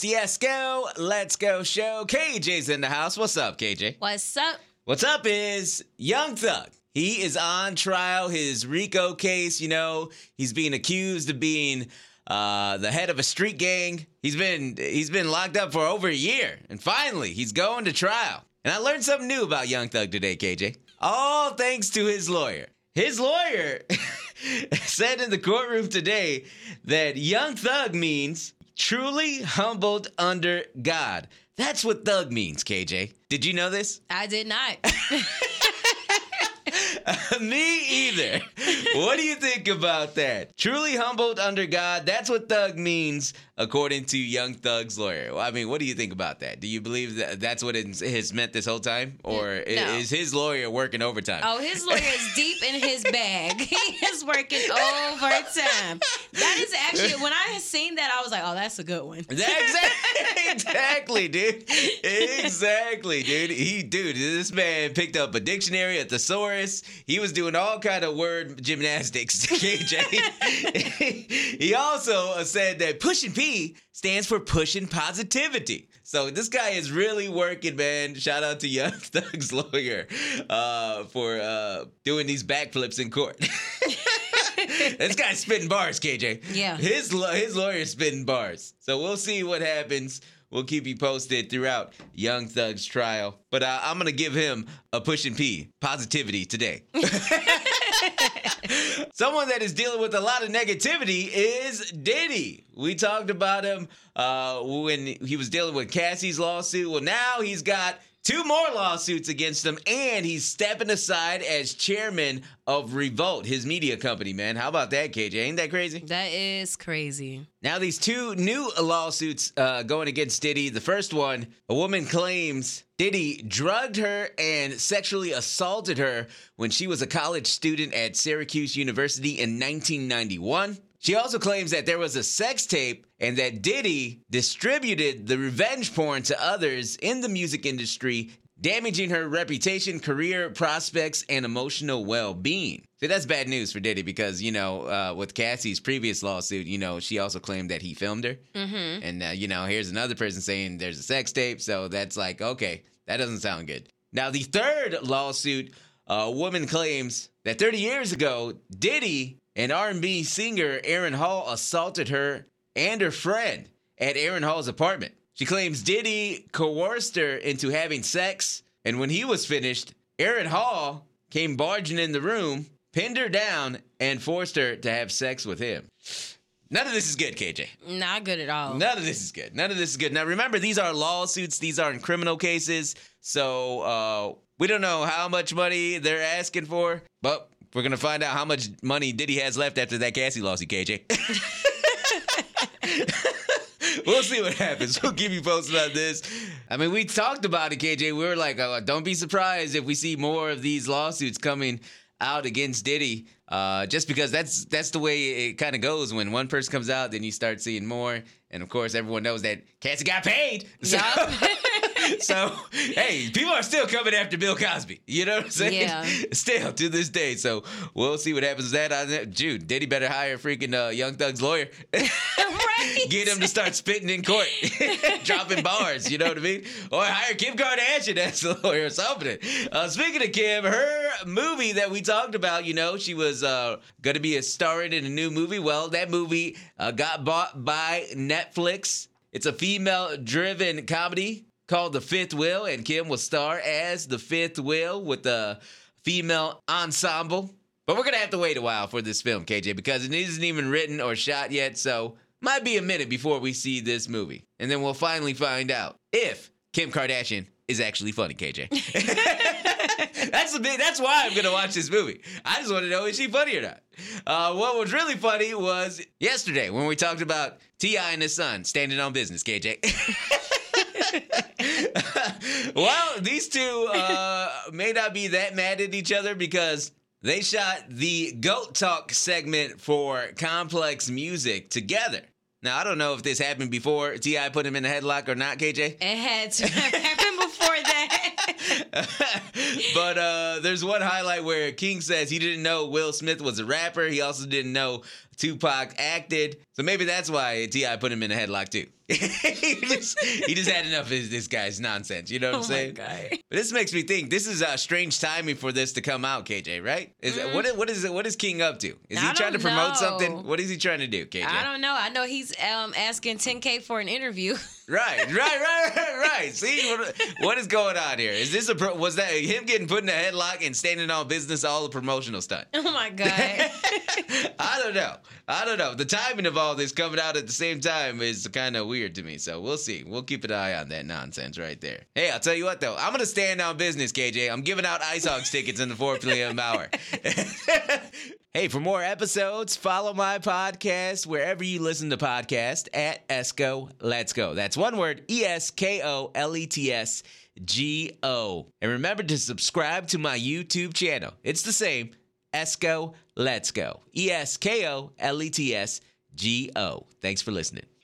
Ciesco, let's go show. KJ's in the house. What's up, KJ? What's up? What's up is Young Thug. He is on trial. His RICO case, you know, he's being accused of being uh, the head of a street gang. He's been he's been locked up for over a year, and finally he's going to trial. And I learned something new about Young Thug today, KJ. All thanks to his lawyer. His lawyer said in the courtroom today that Young Thug means truly humbled under God. That's what thug means, KJ. Did you know this? I did not. Me either. what do you think about that? Truly humbled under God. That's what thug means, according to Young Thug's lawyer. Well, I mean, what do you think about that? Do you believe that that's what it has meant this whole time? Or No. is his lawyer working overtime? Oh, his lawyer is deep in his bag. He is working overtime. That is actually when I seen that, I was like, oh, that's a good one. Exactly, exactly, dude. Exactly, dude. He, dude, this man picked up a dictionary, a thesaurus. He was doing all kind of word gymnastics. KJ. he also said that pushing P stands for pushing positivity. So this guy is really working, man. Shout out to Young Thug's lawyer uh, for uh, doing these backflips in court. this guy's spitting bars, KJ. Yeah. His his lawyer's spitting bars. So we'll see what happens. We'll keep you posted throughout Young Thug's trial. But uh, I'm gonna give him a push and P positivity today. Someone that is dealing with a lot of negativity is Diddy. We talked about him uh, when he was dealing with Cassie's lawsuit. Well, now he's got two more lawsuits against him, and he's stepping aside as chairman of Revolt, his media company. Man, how about that, KJ? Ain't that crazy? That is crazy. Now, these two new lawsuits uh, going against Diddy. The first one, a woman claims Diddy drugged her and sexually assaulted her when she was a college student at Syracuse University in 1991. She also claims that there was a sex tape and that Diddy distributed the revenge porn to others in the music industry, damaging her reputation, career prospects, and emotional well being. See, that's bad news for Diddy because, you know, uh, with Cassie's previous lawsuit, you know, she also claimed that he filmed her. Mm-hmm. And, uh, you know, here's another person saying there's a sex tape. So that's like, okay, that doesn't sound good. Now, the third lawsuit, a woman claims that 30 years ago, Diddy and R&B singer Aaron Hall assaulted her and her friend at Aaron Hall's apartment. She claims Diddy coerced her into having sex, and when he was finished, Aaron Hall came barging in the room, pinned her down, and forced her to have sex with him. None of this is good, KJ. Not good at all. None of this is good. None of this is good. Now, remember, these are lawsuits. These aren't criminal cases. So uh, we don't know how much money they're asking for, but we're gonna find out how much money Diddy has left after that Cassie lawsuit, KJ. we'll see what happens. We'll keep you posted on this. I mean, we talked about it, KJ. We were like, oh, don't be surprised if we see more of these lawsuits coming out against Diddy. Uh, just because that's that's the way it kind of goes. When one person comes out, then you start seeing more. And of course, everyone knows that Cassie got paid. So, so hey, people are still coming after Bill Cosby. You know what I'm saying? Yeah. Still to this day. So we'll see what happens with that. I, Jude, Diddy better hire a freaking uh, Young Thug's lawyer. right? Get him to start spitting in court, dropping bars. You know what I mean? Or hire Kim Kardashian as the lawyer or something. Uh, speaking of Kim, her movie that we talked about, you know, she was uh, going to be a star in a new movie. Well, that movie uh, got bought by Netflix. It's a female-driven comedy called The Fifth Wheel, and Kim will star as the Fifth Wheel with the female ensemble. But we're gonna have to wait a while for this film, KJ, because it isn't even written or shot yet, so might be a minute before we see this movie. And then we'll finally find out if Kim Kardashian is actually funny, KJ. that's the big that's why I'm gonna watch this movie. I just want to know is she funny or not. Uh, what was really funny was yesterday when we talked about T.I. and his son standing on business, KJ. well, these two uh, may not be that mad at each other because they shot the Goat Talk segment for Complex Music together. Now, I don't know if this happened before T.I. put him in a headlock or not, KJ. It had to have happened before that. but uh, there's one highlight where King says he didn't know Will Smith was a rapper. He also didn't know Tupac acted. So maybe that's why T.I. put him in a headlock too. he, just, he just had enough of this guy's nonsense. You know what Oh I'm my saying? God. But this makes me think this is a strange timing for this to come out, KJ. Right? Is what is what is what is King up to? Is he Mm. Trying to promote know. something? What is he trying to do, KJ? I don't know. I know he's um, asking 10K for an interview. Right, right, right, right, right. See what, what is going on here? Is this a pro- was that him getting put in a headlock and standing on business all the promotional stunt? oh my God. I don't know. I don't know. The timing of all this coming out at the same time is kind of weird to me. So we'll see. We'll keep an eye on that nonsense right there. Hey, I'll tell you what though. I'm gonna stand on business, KJ. I'm giving out Ice Hogs tickets in the 4 p.m. hour. Hey, for more episodes, follow my podcast wherever you listen to podcasts at Esko Let's Go. That's one word, E S K O L E T S G O. And remember to subscribe to my YouTube channel. It's the same, Esko Let's Go. E S K O L E T S G O. Thanks for listening.